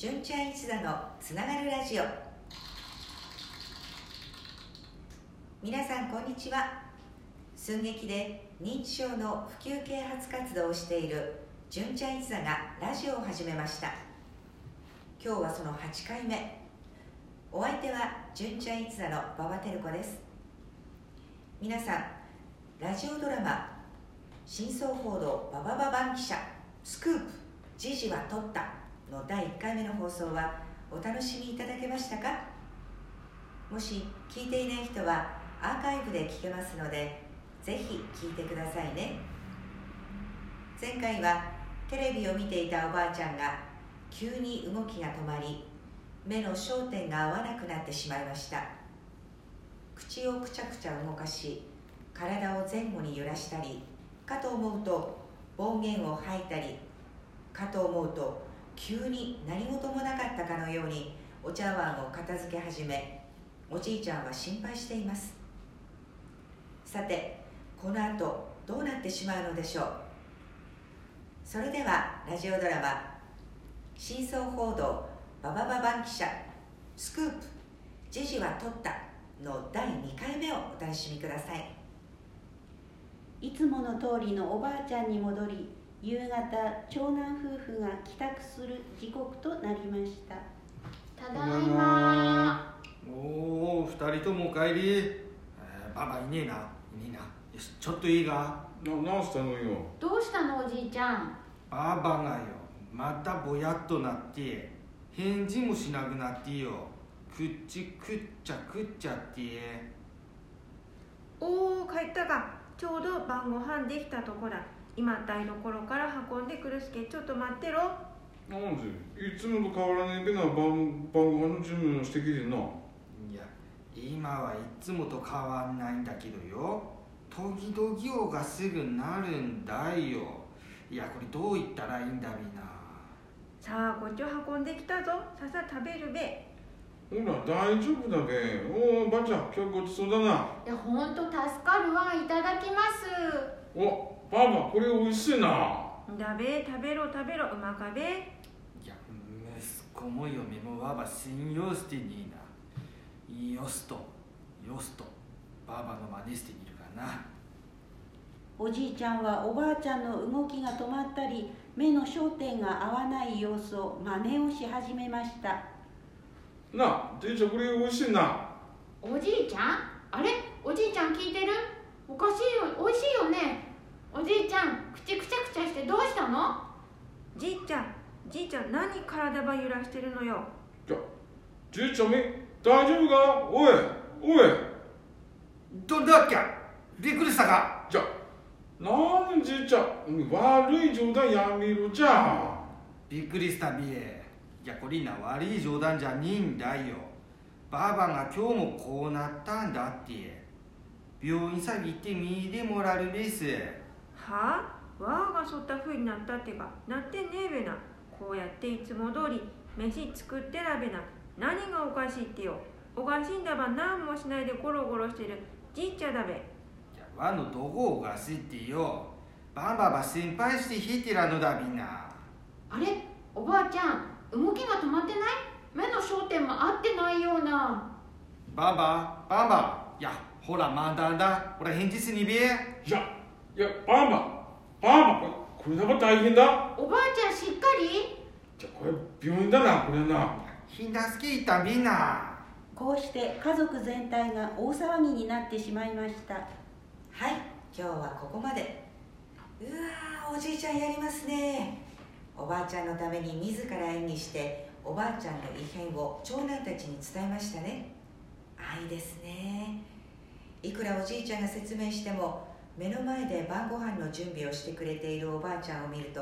純ちゃん一座のつながるラジオ。皆さんこんにちは。寸劇で認知症の普及啓発活動をしている純ちゃん一座がラジオを始めました。今日はその8回目。お相手は純ちゃん一座の馬場照子です。皆さんラジオドラマ「真相報道ババババン記者スクープ時事は取った」の第1回目の放送はお楽しみいただけましたか？もし聞いていない人はアーカイブで聞けますのでぜひ聞いてくださいね。前回はテレビを見ていたおばあちゃんが急に動きが止まり目の焦点が合わなくなってしまいました。口をくちゃくちゃ動かし体を前後に揺らしたりかと思うと暴言を吐いたりかと思うと急に何事もなかったかのようにお茶碗を片付け始めおじいちゃんは心配しています。さてこの後どうなってしまうのでしょう？それではラジオドラマ「真相報道ババババン記者スクープ時事は取った」の第2回目をお楽しみください。いつもの通りのおばあちゃんに戻り夕方長男夫婦が帰宅する時刻となりました。ただいま。おお二人ともお帰り、えー、ババいねえな。いねえな。よしちょっといいがな直したのよ？どうしたのおじいちゃん？ババがよ。またぼやっとなって返事もしなくなってよ。くっちくっちゃくっちゃって。おお帰ったか。ちょうど晩ご飯できたとこだ今台所から運んでくるすけちょっと待ってろ。なんで？いつもと変わらねえべな。晩晩ご飯の準備をしてきてんな。いや今はいつもと変わんないんだけどよ。時々おがすぐなるんだよ。いやこれどう言ったらいいんだみんな。さあこっちを運んできたぞ。ささ食べるべ。ほら大丈夫だべ。おおばあちゃん今日ごちそうだな。いやほんと助かるわ。いただきますおばあばこれ美味しいな。だべ食べろ食べろうまかべいや息子も嫁もわば信用してねえな。よすとよすとばばの真似してみるかな。おじいちゃんはおばあちゃんの動きが止まったり目の焦点が合わない様子を真似をし始めました。なあじいちゃんこれ美味しいな。おじいちゃん？あれ？おじいちゃん聞いてる？おかしいよ美味しいよね。おじいちゃん口くちゃくちゃしてどうしたの？じいちゃんじいちゃん何体ば揺らしてるのよ。じゃじいちゃんめ大丈夫か？おいおい。どんだっけびっくりしたか？じゃなんじいちゃん悪い冗談やめろじゃびっくりしたびえ。いやこれな悪い冗談じゃねえんだよ。ばあばが今日もこうなったんだって病院さ行って見てもらうです。は？あわあがそったふうになったってかなってねえべな。こうやっていつも通り飯作ってらべな。何がおかしいってよ。おかしいんだば何もしないでゴロゴロしてる。じいちゃだべいやわのどこおかしいってよ。ばばば心配して引いてらのだみんな。あれ？おばあちゃん動きが止まってない？目の焦点も合ってないような。ばばばばいやほらまだだほら返事しにべえいやいやばあばばあばこれこれなんか大変だおばあちゃんしっかりじゃこれ病院だなこれなひんだすきいったみんなこうして家族全体が大騒ぎになってしまいましたはい今日はここまでうわーおじいちゃんやりますねおばあちゃんのために自ら演技しておばあちゃんの異変を長男たちに伝えましたね愛ですねいくらおじいちゃんが説明しても目の前で晩ご飯の準備をしてくれているおばあちゃんを見ると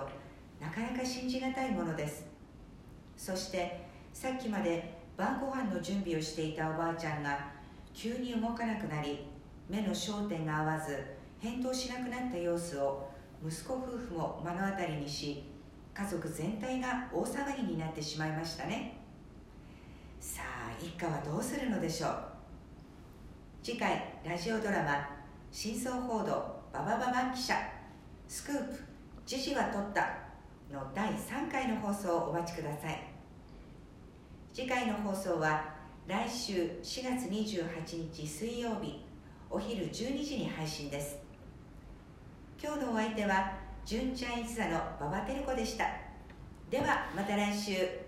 なかなか信じがたいものです。そしてさっきまで晩ご飯の準備をしていたおばあちゃんが急に動かなくなり目の焦点が合わず返答しなくなった様子を息子夫婦も目の当たりにし家族全体が大騒ぎになってしまいましたね。さあ一家はどうするのでしょう？次回ラジオドラマ「真相報道ババババン記者スクープ時事は取った」の第3回の放送をお待ちください。次回の放送は来週4月28日水曜日お昼12時に配信です。今日のお相手は純ちゃん一座の馬場照子でした。ではまた来週。